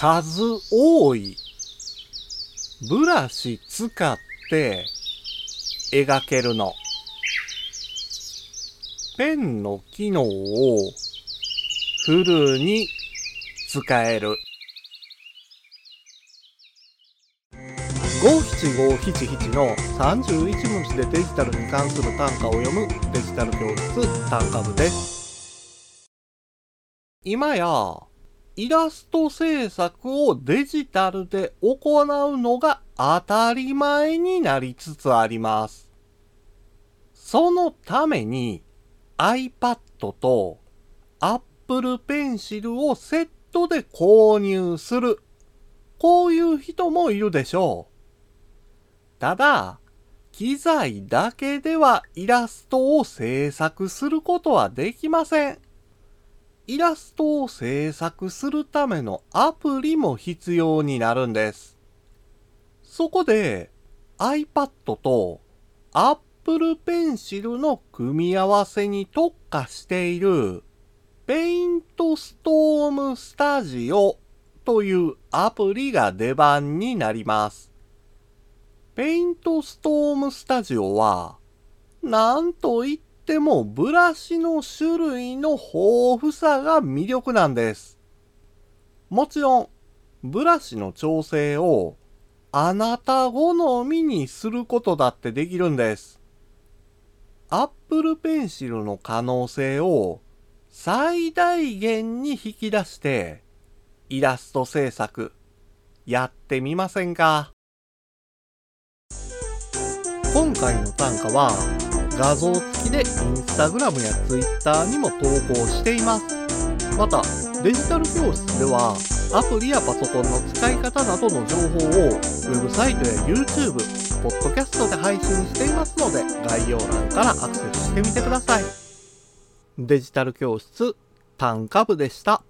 数多いブラシ使って描けるの。ペンの機能をフルに使える。五七五七七の31文字でデジタルに関する単価を読むデジタル教室単価部です。今やイラスト制作をデジタルで行うのが当たり前になりつつあります。そのために iPad と Apple Pencil をセットで購入する。こういう人もいるでしょう。ただ、機材だけではイラストを制作することはできません。イラストを制作するためのアプリも必要になるんです。そこで iPad と Apple Pencil の組み合わせに特化している Paint Storm Studio というアプリが出番になります。Paint Storm Studio はなんといってもブラシの種類の豊富さが魅力なんです。もちろん、ブラシの調整をあなた好みにすることだってできるんです。Apple Pencil の可能性を最大限に引き出して、イラスト制作、やってみませんか？今回の単価は画像付きでインスタグラムやツイッターにも投稿しています。また、デジタル教室ではアプリやパソコンの使い方などの情報をウェブサイトや YouTube、ポッドキャストで配信していますので概要欄からアクセスしてみてください。デジタル教室単価部でした。